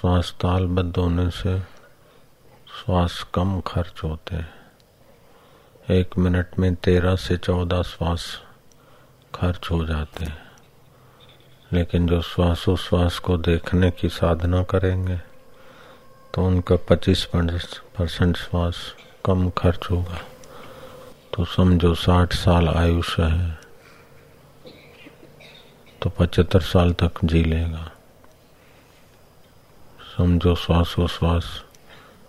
श्वास तालबद्ध होने से श्वास कम खर्च होते हैं। एक मिनट में तेरह से चौदह श्वास खर्च हो जाते हैं। लेकिन जो श्वासोश्वास को देखने की साधना करेंगे तो उनका पच्चीस परसेंट श्वास कम खर्च होगा। तो समझो साठ साल आयुष्य है तो पचहत्तर साल तक जी लेगा। समझो श्वासोश्वास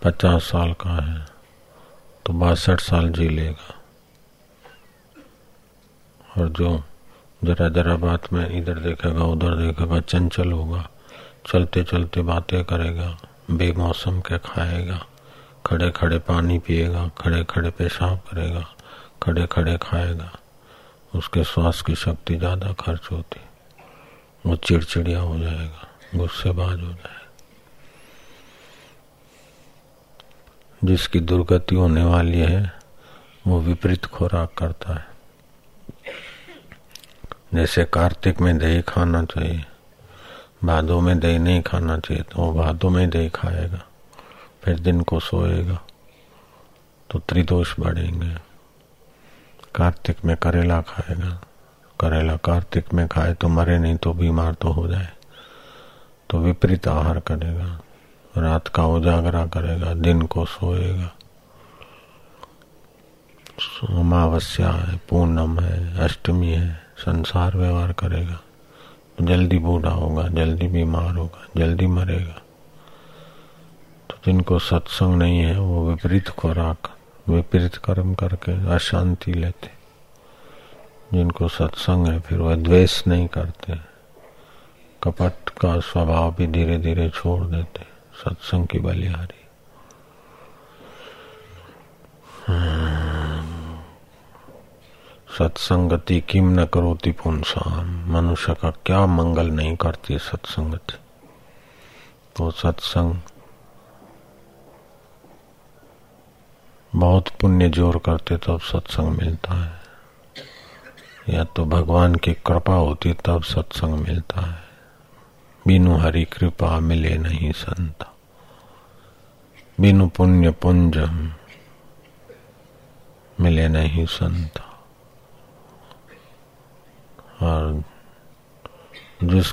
पचास साल का है तो बासठ साल जी लेगा। और जो जरा जरा बात में इधर देखेगा, उधर देखेगा, चंचल होगा, चलते चलते बातें करेगा, बेमौसम के खाएगा खड़े खड़े पानी पिएगा खड़े खड़े पेशाब करेगा खड़े खड़े खाएगा, उसके श्वास की शक्ति ज़्यादा खर्च होती, वो चिड़चिड़िया हो जाएगा, गुस्सेबाज हो जाएगा। जिसकी दुर्गति होने वाली है, वो विपरीत खुराक करता है। जैसे कार्तिक में दही खाना चाहिए, भादों में दही नहीं खाना चाहिए तो वो भादों में दही खाएगा, फिर दिन को सोएगा तो त्रिदोष बढ़ेंगे। कार्तिक में करेला खाएगा, करेला कार्तिक में खाए तो मरे नहीं तो बीमार तो हो जाए तो विपरीत आहार करेगा। रात का उजागरा करेगा, दिन को सोएगा। अमावस्या है, पूनम है, अष्टमी है, संसार व्यवहार करेगा। जल्दी बूढ़ा होगा, जल्दी बीमार होगा, जल्दी मरेगा। तो जिनको सत्संग नहीं है, वो विपरीत खुराक, विपरीत कर्म करके अशांति लेते। जिनको सत्संग है, फिर वह द्वेष नहीं करते। कपट का स्वभाव भी धीरे धीरे छोड़ देते। सत्संग की बलिहारी। सत्संगति किम न करोति पुंसाम मनुष्य का क्या मंगल नहीं करती सत्संगति? तो सत्संग बहुत पुण्य ज़ोर करते तब सत्संग मिलता है। या तो भगवान की कृपा होती तब सत्संग मिलता है। बिनु हरि कृपा मिले नहीं संत। बिनु पुण्य पुंज मिले नहीं संत। और जिस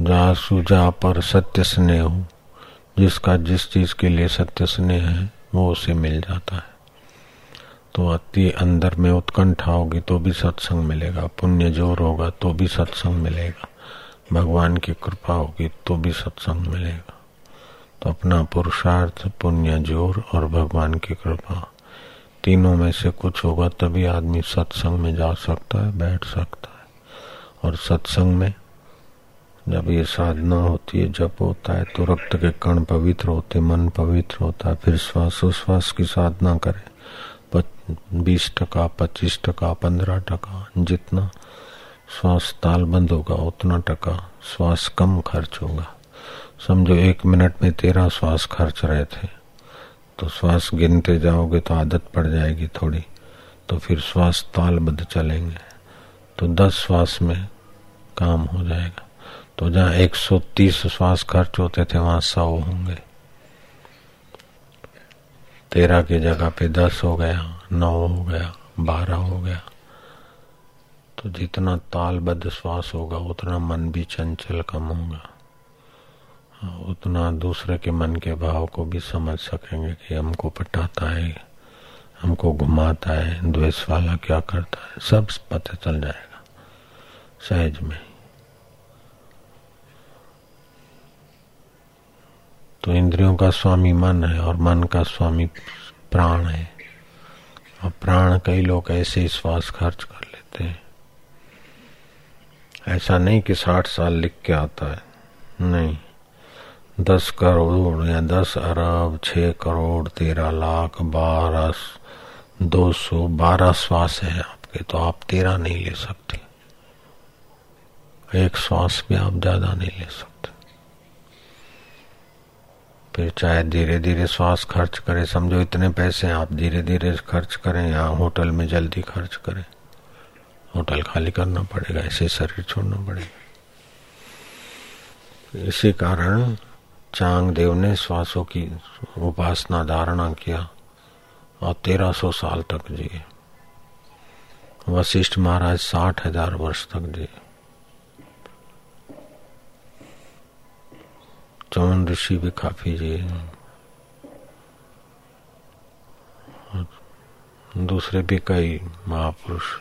जा सुजा पर सत्य स्नेह हो, जिसका जिस चीज़ के लिए सत्य स्नेह है, वो उसे मिल जाता है। तो अति अंदर में उत्कंठा होगी तो भी सत्संग मिलेगा, पुण्य ज़ोर होगा तो भी सत्संग मिलेगा, भगवान की कृपा होगी तो भी सत्संग मिलेगा। तो अपना पुरुषार्थ, पुण्य, ज़ोर और भगवान की कृपा। तीनों में से कुछ होगा तभी आदमी सत्संग में जा सकता है, बैठ सकता है। और सत्संग में जब ये साधना होती है जब होता है तो रक्त के कण पवित्र होते मन पवित्र होता है, फिर श्वासोश्वास की साधना करे। बीस टका, पच्चीस टका, पंद्रह टका, जितना श्वास तालबंद होगा, उतना टका श्वास कम खर्च होगा। समझो एक मिनट में तेरह श्वास खर्च रहे थे। तो श्वास गिनते जाओगे तो आदत पड़ जाएगी थोड़ी तो फिर श्वास तालबद्ध चलेंगे। तो दस श्वास में काम हो जाएगा। तो जहाँ 130 श्वास खर्च होते थे, वहाँ सौ होंगे। तेरह की जगह पे दस हो गया, नौ हो गया, बारह हो गया। तो जितना तालबद्ध श्वास होगा, उतना मन भी चंचल कम होगा। उतना दूसरे के मन के भाव को भी समझ सकेंगे कि हमको पटाता है, हमको घुमाता है, द्वेष वाला क्या करता है, सब पता चल जाएगा, सहज में। तो इंद्रियों का स्वामी मन है और मन का स्वामी प्राण है। और प्राण कई लोग ऐसे ही श्वास खर्च कर लेते हैं। ऐसा नहीं कि साठ साल लिख के आता है, नहीं। दस करोड़ या दस अरब, छह करोड़, तेरह लाख, बारह, दो सौ, बारह श्वास है आपके तो आप तेरह नहीं ले सकते। एक श्वास भी आप ज़्यादा नहीं ले सकते। फिर चाहे धीरे धीरे श्वास खर्च करें, समझो इतने पैसे आप धीरे धीरे खर्च करें या होटल में जल्दी खर्च करें। होटल खाली करना पड़ेगा, ऐसे शरीर छोड़ना पड़ेगा। इसी कारण चांग देव ने श्वासों की उपासना धारणा किया और तेरह सौ साल तक जिए। वशिष्ठ महाराज साठ हज़ार वर्ष तक जिए। चौन ऋषि भी काफ़ी जिए। दूसरे भी कई महापुरुष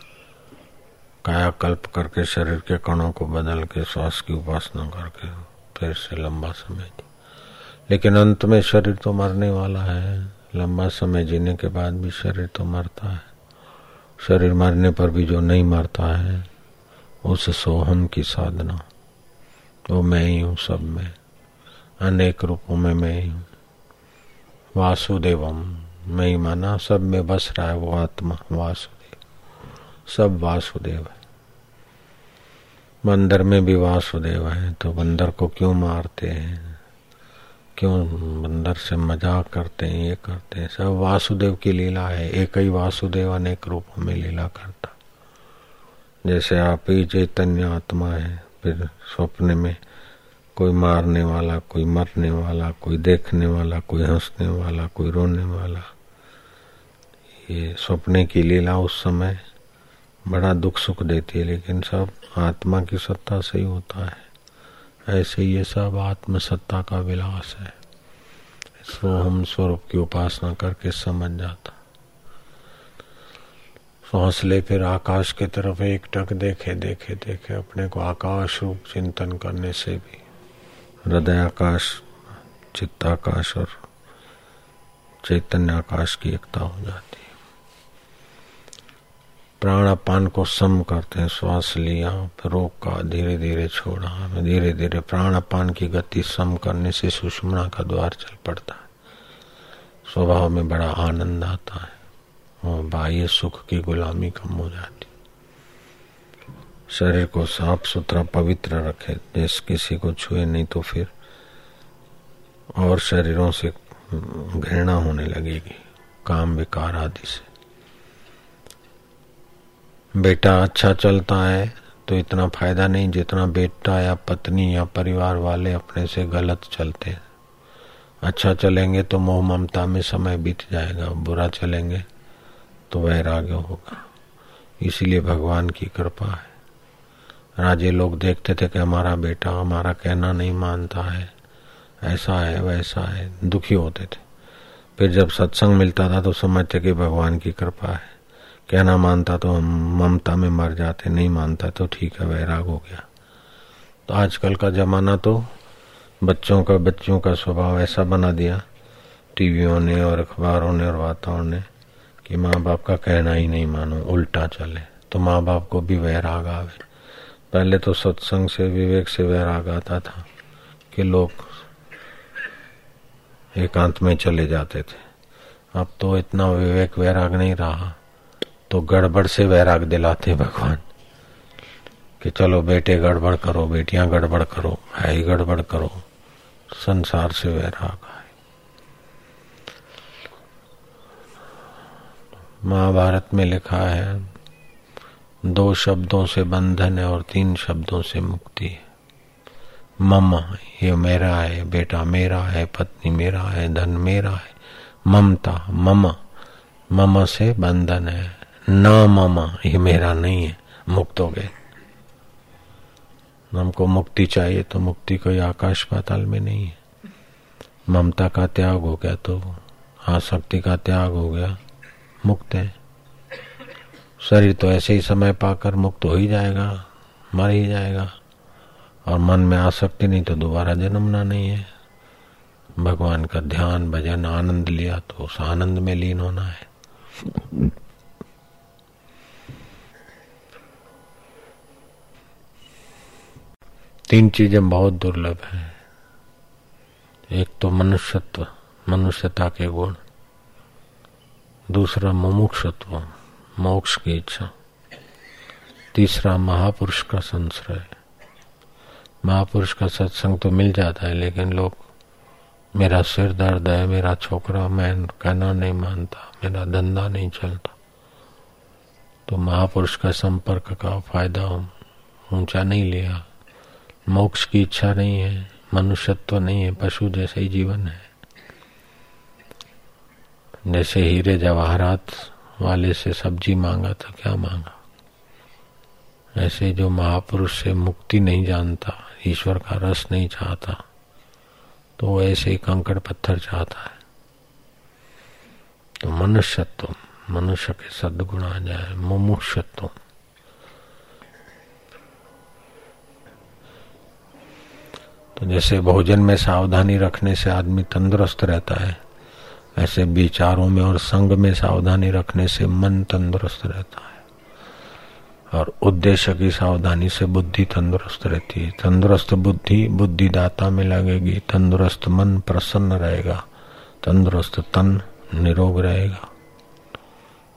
कायाकल्प करके शरीर के कणों को बदल के श्वास की उपासना करके फिर से लंबा समय लेकिन अंत में शरीर तो मरने वाला है। लंबा समय जीने के बाद भी शरीर तो मरता है। शरीर मरने पर भी जो नहीं मरता है, उस सोहम की साधना। वो मैं ही हूँ सब में। अनेक रूपों में मैं ही हूँ। वासुदेवम, मैं ही माना सब में बस रहा है वो आत्मा, वासुदेव। सब वासुदेव है। बंदर में भी वासुदेव है तो बंदर को क्यों मारते हैं? क्यों बंदर से मज़ाक करते हैं, ये करते हैं? सब वासुदेव की लीला है। एक ही वासुदेव अनेक रूपों में लीला करता। जैसे आप ही चैतन्य आत्मा है, फिर स्वप्न में कोई मारने वाला, कोई मरने वाला, कोई देखने वाला, कोई हंसने वाला, कोई रोने वाला। ये स्वप्ने की लीला उस समय बड़ा दुख सुख देती है, लेकिन सब आत्मा की सत्ता से ही होता है। ऐसे ये सब आत्मसत्ता का विलास है। हम स्वरूप की उपासना करके समझ जाता। हौसले फिर आकाश की तरफ़ एक टक देखे देखे देखे, अपने को आकाश रूप चिंतन करने से भी। हृदय आकाश, चित्ताकाश और चैतन्य आकाश की एकता हो जाती। प्राणापान को सम करते हैं, श्वास लिया, फिर रोका धीरे धीरे छोड़ा धीरे धीरे प्राणापान की गति सम करने से सुषमना का द्वार चल पड़ता है। स्वभाव में बड़ा आनंद आता है। और बाह्य सुख की गुलामी कम हो जाती शरीर को साफ़ सुथरा, पवित्र रखे जिस किसी को छुए नहीं तो फिर और शरीरों से घृणा होने लगेगी। काम, विकार आदि से। बेटा अच्छा चलता है तो इतना फ़ायदा नहीं जितना बेटा या पत्नी या परिवार वाले अपने से गलत चलते हैं। अच्छा चलेंगे तो मोह ममता में समय बीत जाएगा, बुरा चलेंगे तो वैराग्य होगा। इसीलिए भगवान की कृपा है। राजे लोग देखते थे कि हमारा बेटा हमारा कहना नहीं मानता है। ऐसा है, वैसा है, दुखी होते थे। फिर जब सत्संग मिलता था तो समझते कि भगवान की कृपा है। कहना मानता तो हम ममता में मर जाते, नहीं मानता तो ठीक है, वैराग हो गया। तो आजकल का जमाना तो बच्चों का बच्चों का स्वभाव ऐसा बना दिया, टीवियों ने और अखबारों ने और वातावरण ने, कि माँ बाप का कहना ही नहीं मानो, उल्टा चले तो माँ बाप को भी वैराग आवे। पहले तो सत्संग से, विवेक से वैराग आता था, कि लोग एकांत में चले जाते थे। अब तो इतना विवेक, वैराग नहीं रहा। तो गड़बड़ से वैराग दिलाते भगवान, कि चलो बेटे गड़बड़ करो, बेटियाँ गड़बड़ करो है ही गड़बड़ करो, संसार से वैराग आए। महाभारत में लिखा है, दो शब्दों से बंधन है और तीन शब्दों से मुक्ति है। मम, ये मेरा है, बेटा मेरा है, पत्नी मेरा है, धन मेरा है। ममता, मम मम से बंधन है। न मामा, ये मेरा नहीं है। मुक्त हो गए। हमको मुक्ति चाहिए तो मुक्ति कोई आकाश पाताल में नहीं है। ममता का त्याग हो गया तो आसक्ति का त्याग हो गया, मुक्त है। शरीर तो ऐसे ही समय पाकर मुक्त हो ही जाएगा, मर ही जाएगा। और मन में आसक्ति नहीं तो दोबारा जन्मना नहीं है। भगवान का ध्यान, भजन, आनंद लिया तो उस आनंद में लीन होना है। तीन चीज़ें बहुत दुर्लभ है। एक तो मनुष्यत्व, मनुष्यता के गुण। दूसरा मुमुक्षत्व, मोक्ष की इच्छा। तीसरा महापुरुष का संश्रय। महापुरुष का सत्संग तो मिल जाता है, लेकिन लोग, मेरा सिर दर्द है, मेरा छोकरा, मैं कहना नहीं मानता, मेरा धंधा नहीं चलता। तो महापुरुष का संपर्क का फ़ायदा ऊँचा नहीं लिया। मोक्ष की इच्छा नहीं है, मनुष्यत्व नहीं है, पशु जैसे ही जीवन है। जैसे हीरे जवाहरात वाले से सब्ज़ी मांगा तो क्या मांगा? ऐसे जो महापुरुष से मुक्ति नहीं जानता, ईश्वर का रस नहीं चाहता तो ऐसे ही कंकड़ पत्थर चाहता है। तो मनुष्यत्व, मनुष्य के सदगुण आ जाए, मुमुक्षत्व। तो जैसे भोजन में सावधानी रखने से आदमी तंदुरुस्त रहता है, ऐसे विचारों में और संग में सावधानी रखने से मन तंदुरुस्त रहता है। और उद्देश्य की सावधानी से बुद्धि तंदुरुस्त रहती है। तंदुरुस्त बुद्धि बुद्धिदाता में लगेगी, तंदुरुस्त मन प्रसन्न रहेगा, तंदुरुस्त तन निरोग रहेगा।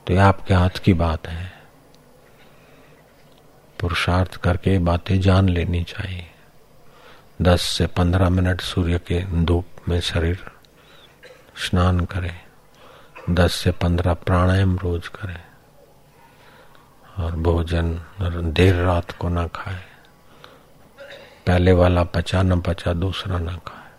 तो ये आपके हाथ की बात है। पुरुषार्थ करके बातें जान लेनी चाहिए। दस से पंद्रह मिनट सूर्य के धूप में शरीर स्नान करे। दस से पंद्रह प्राणायाम रोज करे। और भोजन देर रात को ना खाए। पहले वाला पचा न पचा, दूसरा ना खाए।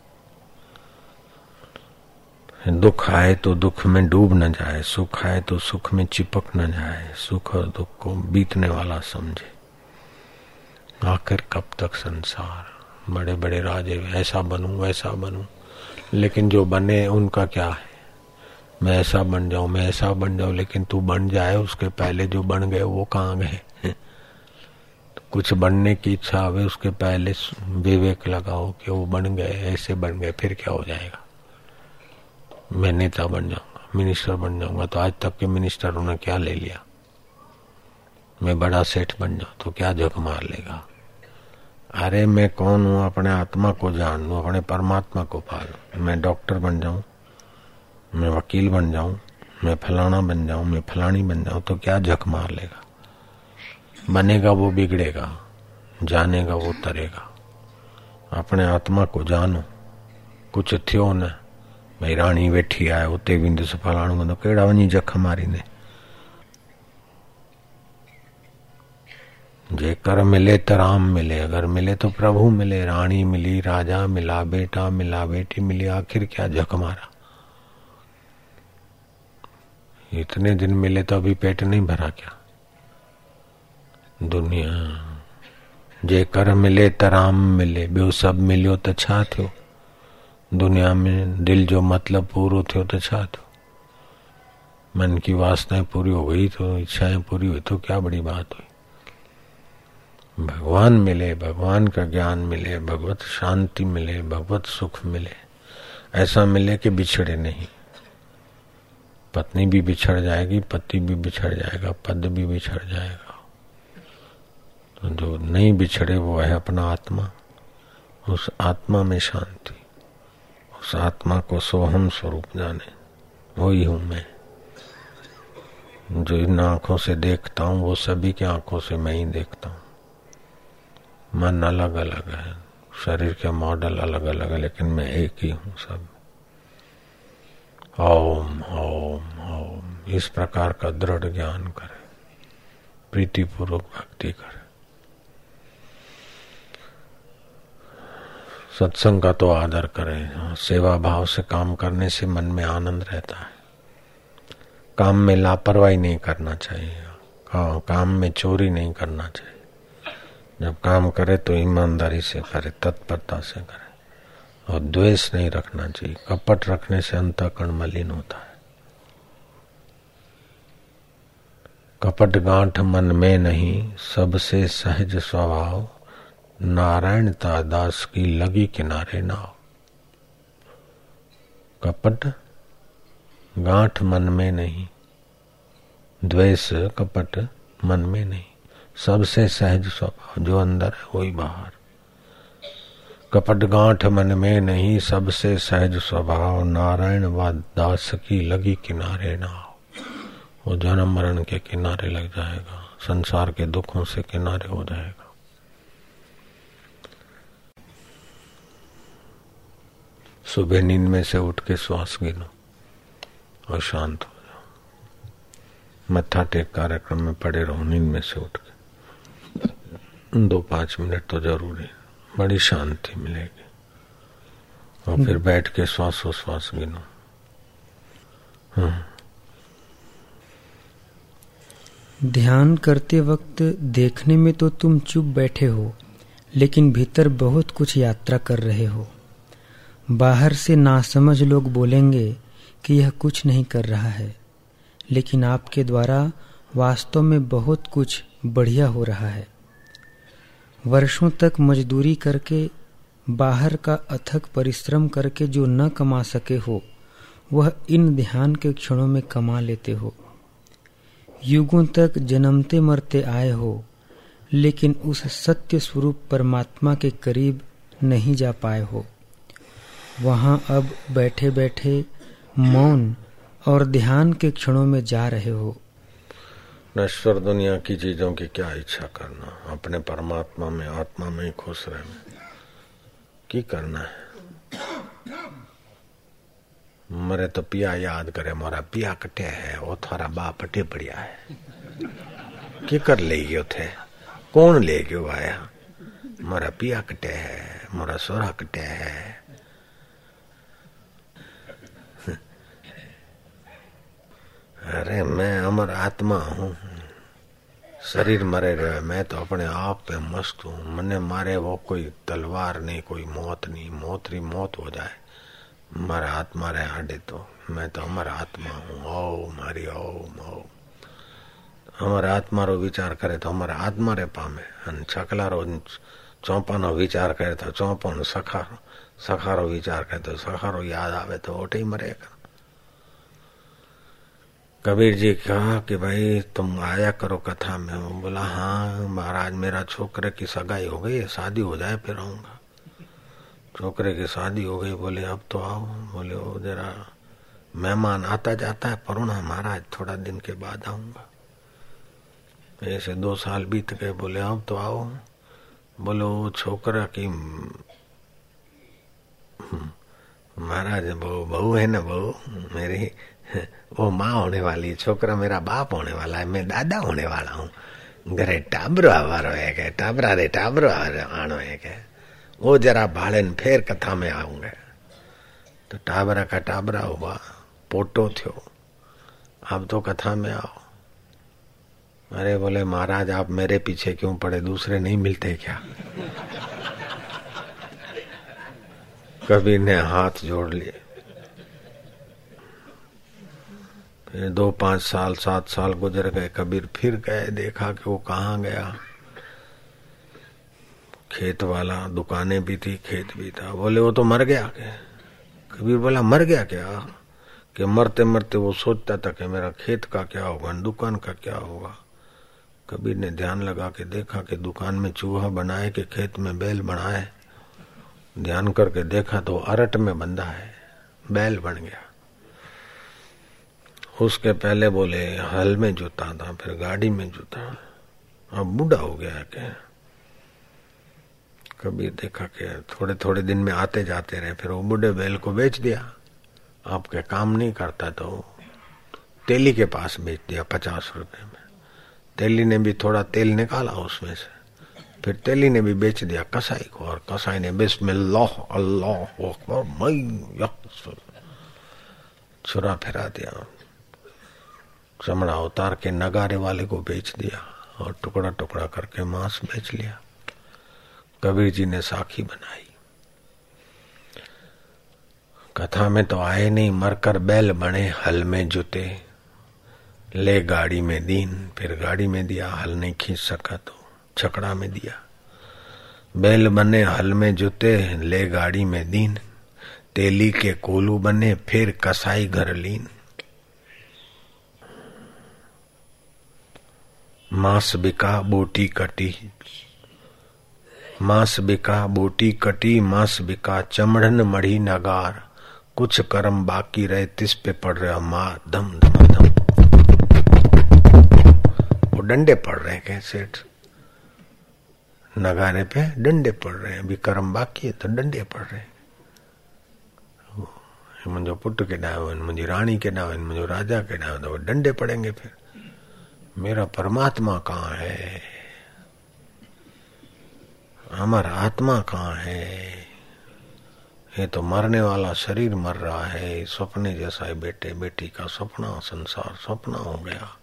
दुख आए तो दुख में डूब न जाए, सुख आए तो सुख में चिपक न जाए, सुख और दुख को बीतने वाला समझे। आखिर कब तक संसार बड़े बड़े राजे, ऐसा बनूं, वैसा बनूं। लेकिन जो बने, उनका क्या है? मैं ऐसा बन जाऊँ, मैं ऐसा बन जाऊँ, लेकिन तू बन जाए, उसके पहले जो बन गए, वो कहाँ गए? तो कुछ बनने की इच्छा आवे, उसके पहले विवेक लगाओ कि वो बन गए, ऐसे बन गए, फिर क्या हो जाएगा? मैं नेता बन जाऊँगा मिनिस्टर बन जाऊँगा तो आज तक के मिनिस्टरों ने क्या ले लिया? मैं बड़ा सेठ बन जाऊँ तो क्या झक मार लेगा? अरे मैं कौन हूँ? अपने आत्मा को जान लू, अपने परमात्मा को पालू मैं डॉक्टर बन जाऊँ, मैं वकील बन जाऊँ, मैं फलाना बन जाऊँ, मैं फलानी बन जाऊँ तो क्या झक मार लेगा? बनेगा वो, बिगड़ेगा, जानेगा वो, तरेगा। अपने आत्मा को जानो, कुछ थियो न। भाई रानी वेठी आए, उते विंद से फलाणो तो केड़ा वञी जख मारींदे जेकर मिले तो राम मिले। अगर मिले तो प्रभु मिले, रानी मिली, राजा मिला, बेटा मिला, बेटी मिली, आखिर क्या जख मारा? इतने दिन मिले तो अभी पेट नहीं भरा क्या? दुनिया जेकर मिले तो राम मिले ॿियो सभु मिलियो त छा थियो दुनिया में दिल जो मतलब पूरो थियो त छा थियो मन की वासनाएँ पूरी हो गई तो इच्छाएँ पूरी हुई तो क्या बड़ी बात हुई? भगवान मिले, भगवान का ज्ञान मिले, भगवत शांति मिले, भगवत सुख मिले, ऐसा मिले कि बिछड़े नहीं। पत्नी भी बिछड़ जाएगी, पति भी बिछड़ जाएगा, पद भी बिछड़ जाएगा। तो जो नहीं बिछड़े, वो है अपना आत्मा, उस आत्मा में शांति, उस आत्मा को सोहम स्वरूप जाने। वही हूँ मैं। जो इन आँखों से देखता हूँ, वो सभी की आँखों से मैं ही देखता हूँ। मन अलग अलग है। शरीर के मॉडल अलग अलग है, लेकिन मैं एक ही हूँ सब। ओम ओम ओम। इस प्रकार का दृढ़ ज्ञान करे। प्रीतिपूर्वक भक्ति करे। सत्संग का तो आदर करें। सेवा भाव से काम करने से मन में आनंद रहता है। काम में लापरवाही नहीं करना चाहिए। काम में चोरी नहीं करना चाहिए। जब काम करे तो ईमानदारी से करे, तत्परता से करे। और द्वेष नहीं रखना चाहिए। कपट रखने से अंतकरण मलिन होता है। कपट गांठ मन में नहीं, सबसे सहज स्वभाव, नारायणता दास की लगी किनारे नाव कपट गांठ मन में नहीं, द्वेष कपट मन में नहीं। सबसे सहज स्वभाव जो अंदर है, वही बाहर। कपट गांठ मन में नहीं, सबसे सहज स्वभाव नारायण व दास की लगी किनारे नाव वो जन्म मरण के किनारे लग जाएगा, संसार के दुखों से किनारे हो जाएगा। सुबह नींद में से उठ के श्वास गिनो और शांत हो जाओ। मत्था टेक कार्यक्रम में पड़े रहो, नींद में से उठ के। दो पाँच मिनट तो ज़रूरी बड़ी शांति मिलेगी। और फिर बैठ के श्वासोश्वास गिनो हाँ। ध्यान करते वक्त देखने में तो तुम चुप बैठे हो, लेकिन भीतर बहुत कुछ यात्रा कर रहे हो। बाहर से नासमझ लोग बोलेंगे कि यह कुछ नहीं कर रहा है, लेकिन आपके द्वारा वास्तव में बहुत कुछ बढ़िया हो रहा है। वर्षों तक मजदूरी करके, बाहर का अथक परिश्रम करके जो न कमा सके हो, वह इन ध्यान के क्षणों में कमा लेते हो। युगों तक जन्मते मरते आए हो, लेकिन उस सत्य स्वरूप परमात्मा के करीब नहीं जा पाए हो। वहाँ अब बैठे बैठे मौन और ध्यान के क्षणों में जा रहे हो। नश्वर दुनिया की चीज़ों की क्या इच्छा करना? अपने परमात्मा में, आत्मा में खुश रहना। की करना है? मरे तो पिया याद करे, मोरा पिया कटे है, वो थारा बाप अटे बढ़िया है। की कर ले गयो थे कौन ले गयो आया? मोरा पिया कटे है, मोरा सोरा कटे है। अरे मैं अमर आत्मा हूँ। शरीर मरे रहे, मैं तो अपने आप पे मस्त हूँ। मने मारे वो कोई तलवार नहीं, कोई मौत नहीं। मौत री मौत हो जाए। मारा आत्मा रहे हाडे तो। मैं तो अमर आत्मा हूँ। ओ मारी ओम ओम अमर आत्मा रो विचार करे तो अमर आत्मा रे पामे। अन छकला रो चौपानो विचार करे तो चौपन सखारो सखारो विचार करे तो सखारो याद आवे तो ओटे ही मरेगा कबीर जी कहा कि भाई, तुम आया करो कथा में। बोला हाँ महाराज, मेरा छोकरे की सगाई हो गई, शादी हो जाए फिर आऊँगा। छोकरे की शादी हो गई, बोले, अब तो आओ। बोले वो जरा मेहमान आता जाता है परुणा महाराज, थोड़ा दिन के बाद आऊँगा। ऐसे दो साल बीत गए, बोले, अब तो आओ। बोले वो छोकरा की महाराज, बहू बहू है ना, बहू? मेरी वो माँ होने वाली, छोकरा मेरा बाप होने वाला है, मैं दादा होने वाला हूँ। घरे टाबरो आवारो है क्या टाबरा रे टाबरो आनो है। क्या वो जरा भाड़े फिर कथा में आऊँगे। तो टाबरा का टाबरा हुआ, पोटो थो अब तो कथा में आओ। अरे बोले, महाराज, आप मेरे पीछे क्यों पड़े? दूसरे नहीं मिलते क्या? कबीर ने हाथ जोड़ लिए फिर दो पाँच साल, सात साल गुजर गए, कबीर फिर गए, देखा कि वो कहाँ गया। खेत वाला, दुकानें भी थी, खेत भी था। बोले, वो तो मर गया क्या? कबीर बोला, मर गया क्या? कि मरते मरते वो सोचता था कि मेरा खेत का क्या होगा, दुकान का क्या होगा। कबीर ने ध्यान लगा के देखा कि दुकान में चूहा बनाए, कि खेत में बैल बनाए ध्यान करके देखा तो अरट में बंधा है, बैल बन गया। उसके पहले बोले, हल में जूता था, फिर गाड़ी में जूता अब बूढ़ा हो गया क्या? कभी देखा कि थोड़े थोड़े दिन में आते जाते रहे, फिर वो बुढ़े बैल को बेच दिया। आपके काम नहीं करता तो तेली के पास बेच दिया पचास रुपए में। तेली ने भी थोड़ा तेल निकाला उसमें से। फिर तेली ने भी बेच दिया कसाई को, और कसाई ने बिस्मिल्लाह, अल्लाह छुरा फिरा दिया। चमड़ा उतार के नगारे वाले को बेच दिया और टुकड़ा टुकड़ा करके मांस बेच लिया। कबीर जी ने साखी बनाई। कथा में तो आए नहीं, मरकर बैल बने, हल में जुते ले गाड़ी में दीन, फिर गाड़ी में दिया, हल नहीं खींच सका तो छकड़ा में दिया। बैल बने, हल में जुते ले गाड़ी में दीन। तेली के कोलू बने, फिर कसाई घर लीन। मांस बिका बोटी कटी। मांस बिका बूटी कटी, मांस बिका चमड़न मढ़ी नगार। कुछ कर्म बाकी रहे, तिस पे पड़ रहे माँ धम धम धम। वो डंडे पड़ रहे हैं सेठ नगारे पे डंडे पड़ रहे हैं। अभी कर्म बाकी है तो डंडे पड़ रहे हैं। मुझे पुट के डावन मुझे रानी के डावन मुझे राजा के डावन तो डंडे पड़ेंगे फिर। मेरा परमात्मा कहाँ है? हमारा आत्मा कहाँ है? ये तो मरने वाला शरीर मर रहा है, सपने जैसा है बेटे, बेटी का सपना, संसार सपना हो गया।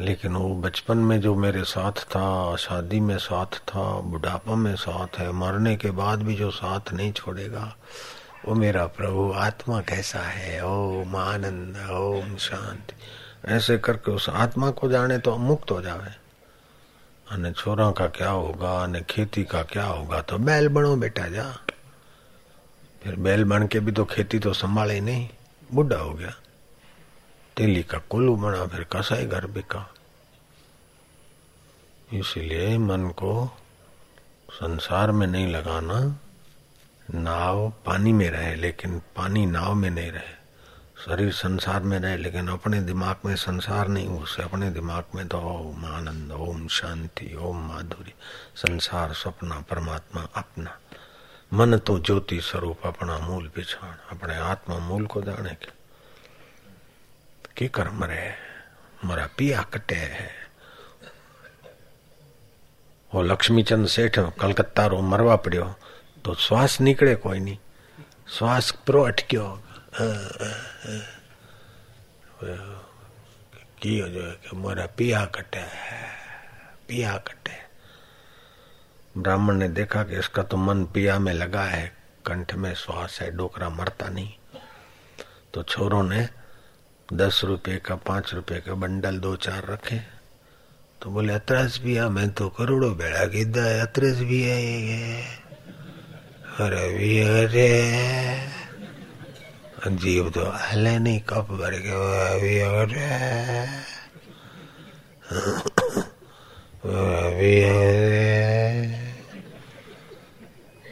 लेकिन वो बचपन में जो मेरे साथ था, शादी में साथ था, बुढ़ापा में साथ है, मरने के बाद भी जो साथ नहीं छोड़ेगा, वो मेरा प्रभु आत्मा कैसा है? ओम आनंद, ओम शांति। ऐसे करके उस आत्मा को जाने तो मुक्त हो जावे अने छोरा का क्या होगा अने खेती का क्या होगा? तो बैल बनो बेटा, जा। फिर बैल बन के भी तो खेती तो संभाले नहीं। बुढ़ा हो गया। तेली का कुल्लू बना, फिर कसाई घर बिका। इसलिए मन को संसार में नहीं लगाना, नाव पानी में रहे, लेकिन पानी नाव में नहीं रहे। शरीर संसार में रहे, लेकिन अपने दिमाग में संसार नहीं घुसे अपने दिमाग में तो ओम आनंद, ओम शांति, ओम माधुरी, संसार, सपना, परमात्मा, अपना। मन तो ज्योति स्वरूप, अपना मूल पिछाण, अपने आत्मा मूल को जाने के। की कर्म रहे मरा पिया कटे है। वो लक्ष्मीचंद सेठ, कलकत्ता रो मरवा पड़ो तो श्वास निकले कोई नहीं। श्वास प्रो अटक्यो। जो है कि मोरा पिया कटे पिया कटे ब्राह्मण ने देखा कि इसका तो मन पिया में लगा है, कंठ में श्वास है, डोकरा मरता नहीं। तो छोरों ने दस रुपए का, पाँच रुपए का बंडल दो चार रखे। तो बोले, अतरस भी है मैं तो करोड़ों बेड़ा कीधा है, अतरस भी है। अरे भी अरे जीव तो हले नहीं कप भर के अभी अरे अभी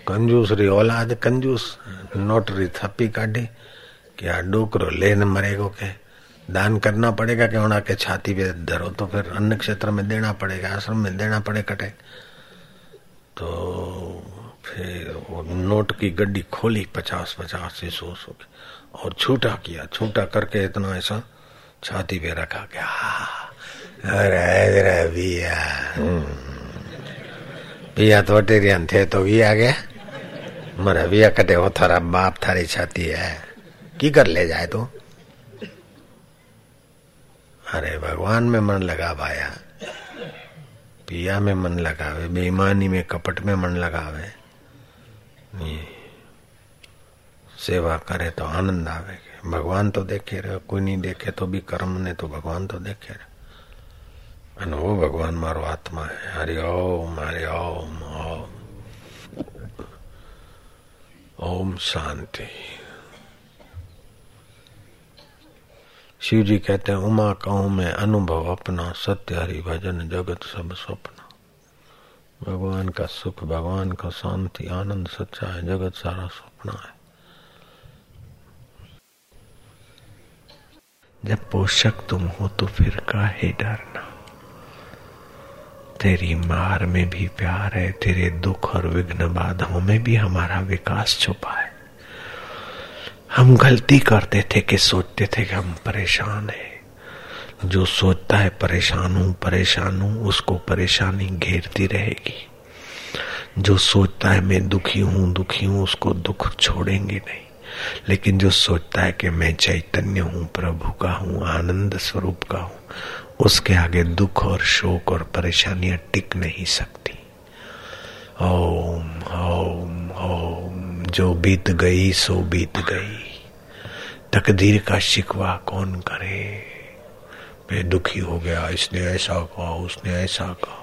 कंजूस री औलाद, कंजूस, नोटरी थप्पी काढ़ी कि आ डोकरो लेन मरेगो के। दान करना पड़ेगा कि होना के छाती पे धरो तो फिर अन्य क्षेत्र में देना पड़ेगा, आश्रम में देना पड़े कटे। तो फिर वो नोट की गड्डी खोली पचास पचास से सौ सौ और छूटा किया, छूटा करके इतना ऐसा छाती पे रखा क्या अरे भैया। भैया तो टेरियन थे तो भी आ गया मरा, भैया कटे हो, थारा बाप, थारी छाती है। की कर ले जाए तो? अरे, भगवान में मन लगा भाया पिया में मन लगावे, बेईमानी में कपट में मन लगावे। सेवा करे तो आनंद आवे। भगवान तो देखे रहे, कोई नहीं देखे तो भी कर्म ने तो भगवान तो देखे रहे। અને वो भगवान, मारो आत्मा है। हरि ओम हरि ओम ओम। ओम शांति। शिव जी कहते हैं, उमा कहूँ मैं, अनुभव अपना, सत्य हरि भजन, जगत सब स्वप्न। भगवान का सुख, भगवान का शांति, आनंद सच्चा है, जगत सारा स्वप्न है। जब पोषक तुम हो तो फिर काहे डरना? तेरी मार में भी प्यार है, तेरे दुख और विघ्न बाधाओं में भी हमारा विकास छुपा है। हम गलती करते थे कि सोचते थे कि हम परेशान हैं। जो सोचता है परेशान हूँ परेशान हूँ उसको परेशानी घेरती रहेगी। जो सोचता है मैं दुखी हूँ दुखी हूँ, उसको दुख छोड़ेंगे नहीं। लेकिन जो सोचता है कि मैं चैतन्य हूँ, प्रभु का हूँ, आनंद स्वरूप का हूँ, उसके आगे दुख और शोक और परेशानियाँ टिक नहीं सकती। ओम ओम ओम, जो बीत गई, सो बीत गई। तकदीर का शिकवा कौन करे? मैं दुखी हो गया, इसने ऐसा कहा, उसने ऐसा कहा।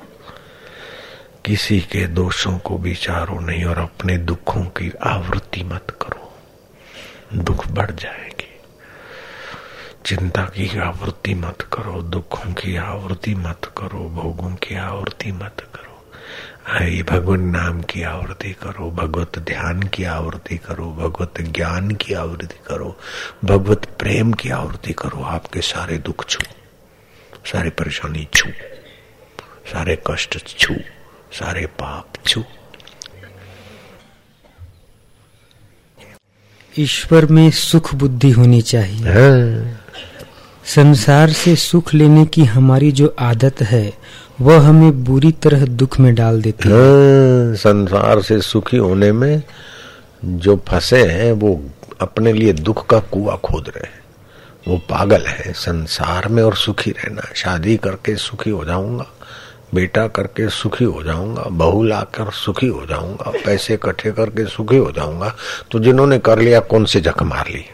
किसी के दोषों को विचारो नहीं और अपने दुखों की आवृत्ति मत करो। दुख बढ़ जाएगी। चिंता की आवृत्ति मत करो, दुखों की आवृत्ति मत करो, भोगों की आवृत्ति मत करो। हरि भगवान नाम की आवृत्ति करो, भगवत ध्यान की आवृत्ति करो, भगवत ज्ञान की आवृत्ति करो, भगवत प्रेम की आवृत्ति करो, आपके सारे दुख छू, सारे परेशानी छू, सारे कष्ट छू, सारे पाप छू। ईश्वर में सुख बुद्धि होनी चाहिए। हाँ। संसार से सुख लेने की हमारी जो आदत है वह हमें बुरी तरह दुख में डाल देती है। हाँ, संसार से सुखी होने में जो फंसे हैं वो अपने लिए दुख का कुआ खोद रहे हैं। वो पागल है। संसार में और सुखी रहना। शादी करके सुखी हो जाऊँगा। बेटा करके सुखी हो जाऊँगा, बहू लाकर सुखी हो जाऊँगा, पैसे इकट्ठे करके सुखी हो जाऊँगा तो जिन्होंने कर लिया, कौन से जख मार ली?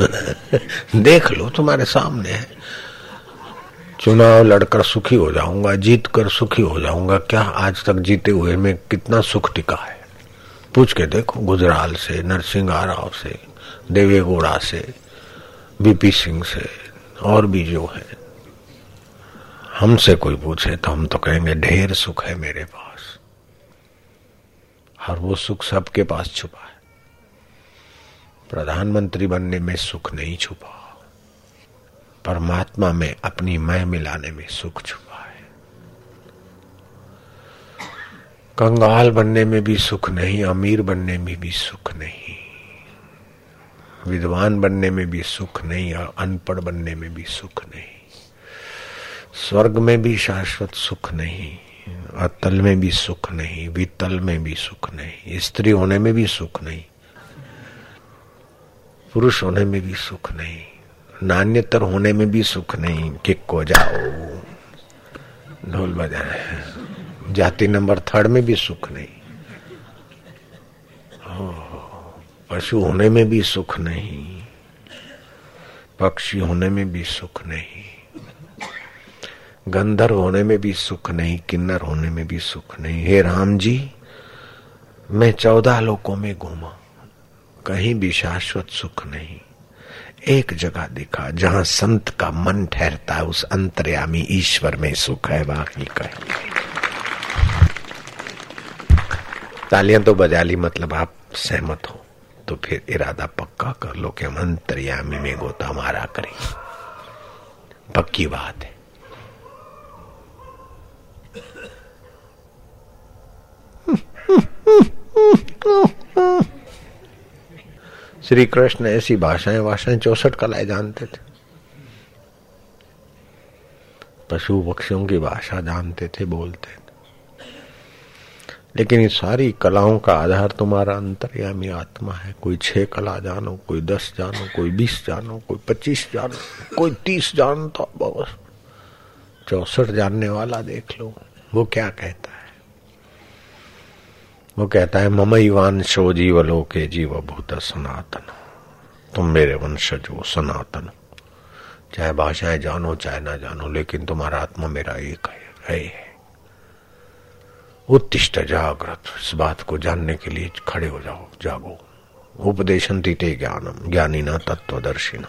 देख लो, तुम्हारे सामने है। चुनाव लड़कर सुखी हो जाऊँगा जीत कर सुखी हो जाऊँगा, क्या आज तक जीते हुए में कितना सुख टिका है? पूछ के देखो, गुजराल से नरसिंह राव से, देवेगौड़ा से, बीपी सिंह से, और भी जो है। हमसे कोई पूछे तो हम तो कहेंगे, ढेर सुख है मेरे पास। और वो सुख सबके पास छुपा है। प्रधानमंत्री बनने में सुख नहीं छुपा। परमात्मा में अपनी मैं मिलाने में सुख छुपा है। कंगाल बनने में भी सुख नहीं, अमीर बनने में भी सुख नहीं। विद्वान बनने में भी सुख नहीं और अनपढ़ बनने में भी सुख नहीं। स्वर्ग में भी शाश्वत सुख नहीं अतल में भी सुख नहीं, वितल में भी सुख नहीं, स्त्री होने में भी सुख नहीं, पुरुष होने में भी सुख नहीं, नान्यतर होने में भी सुख नहीं कि को जाओ, ढोल बजाए, जाति नंबर थर्ड में भी सुख नहीं पशु होने में भी सुख नहीं, पक्षी होने में भी सुख नहीं। गंधर्व होने में भी सुख नहीं, किन्नर होने में भी सुख नहीं। हे राम जी, मैं चौदह लोकों में घूमा। कहीं भी शाश्वत सुख नहीं। एक जगह दिखा, जहाँ संत का मन ठहरता है, उस अंतर्यामी ईश्वर में सुख है बाकी कहीं। तालियाँ तो बजा ली मतलब आप सहमत हो तो फिर इरादा पक्का कर लो कि हम अंतर्यामी में गोता मारा करें। पक्की बात है। श्री कृष्ण ऐसी भाषाएँ भाषाएँ चौसठ कलाएँ जानते थे। पशु पक्षियों की भाषा जानते थे, बोलते थे। लेकिन ये सारी कलाओं का आधार तुम्हारा अंतर्यामी आत्मा है। कोई छह कला जानो, कोई दस जानो, कोई बीस जानो, कोई पच्चीस जानो, कोई तीस जानता, बस। चौसठ जानने वाला देख लो, वो क्या कहता है? वो कहता है ममईवान शो जीवलो के जीव भूत सनातन। तुम मेरे वंशज हो सनातन। चाहे भाषाएँ जानो चाहे ना जानो लेकिन तुम्हारा आत्मा मेरा एक है, है। उत्तिष्ट जागृत। इस बात को जानने के लिए खड़े हो जाओ जागो। उपदेशन तीते ज्ञानम ज्ञानी ना तत्वदर्शी ना।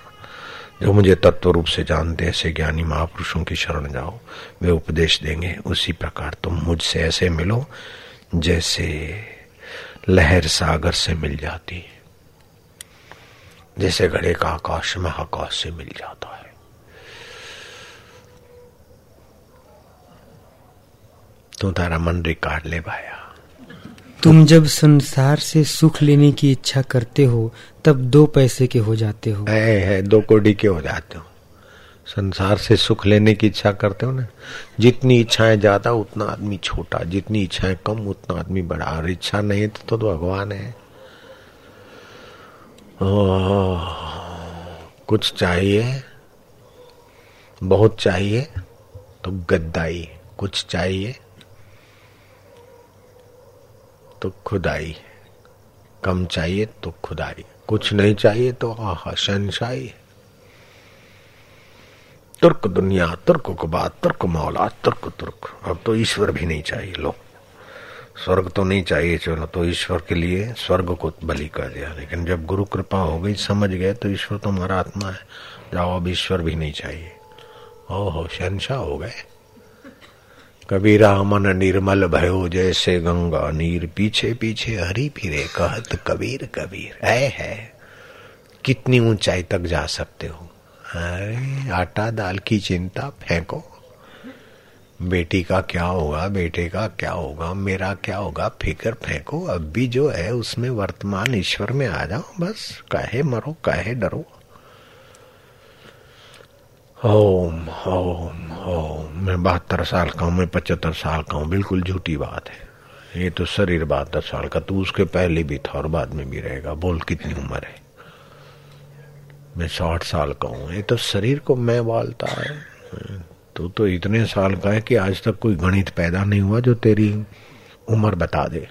जो मुझे तत्व रूप से जानते ऐसे ज्ञानी महापुरुषों की शरण जाओ। वे उपदेश देंगे उसी प्रकार तुम मुझसे ऐसे मिलो जैसे लहर सागर से मिल जाती है जैसे घड़े का आकाश महाकाश से मिल जाता है। तू तारा मन रिकार्ड ले भाया। तुम जब संसार से सुख लेने की इच्छा करते हो तब दो पैसे के हो जाते हो। है, है दो कोडी के हो जाते हो। संसार से सुख लेने की इच्छा करते हो ना जितनी इच्छाएँ ज़्यादा उतना आदमी छोटा जितनी इच्छाएँ कम उतना आदमी बड़ा। और इच्छा नहीं तो, तो भगवान है। ओ, कुछ चाहिए बहुत चाहिए तो गद्दाई। कुछ चाहिए तो खुदाई। कम चाहिए तो खुदाई। कुछ नहीं चाहिए तो आहा शनशाही तुर्क दुनिया, तुर्क कुबा तुर्क मौला, तुर्क तुर्क। अब तो ईश्वर भी नहीं चाहिए, लो। स्वर्ग तो नहीं चाहिए, चलो तो ईश्वर के लिए स्वर्ग को बलि कर दिया। लेकिन जब गुरु कृपा हो गई, समझ गए तो ईश्वर तो हमारा आत्मा है। जाओ, अब ईश्वर भी नहीं चाहिए। ओहो, शहनशाह हो गए। कबीरा मन निर्मल भयो, जैसे गंगा नीर पीछे पीछे हरी फिरे कहत कबीर कबीर। है। कितनी ऊंचाई तक जा सकते हो? अरे आटा दाल की चिंता, फेंको। बेटी का क्या होगा, बेटे का क्या होगा, मेरा क्या होगा, फ़िक्र फेंको। अब भी जो है, उसमें वर्तमान ईश्वर में आ जाओ, बस। कहे मरो, कहे डरो। ओम ओम ओम। मैं बहत्तर साल का हूँ, मैं पचहत्तर साल का हूँ। बिल्कुल झूठी बात है। ये तो शरीर बहत्तर साल का, तू उसके पहले भी था और बाद में भी रहेगा। बोल, कितनी उम्र है? मैं साठ साल का हूँ, ये तो शरीर को मैं वालता है। तो तो इतने साल का है कि आज तक कोई गणित पैदा नहीं हुआ जो तेरी उम्र बता दे।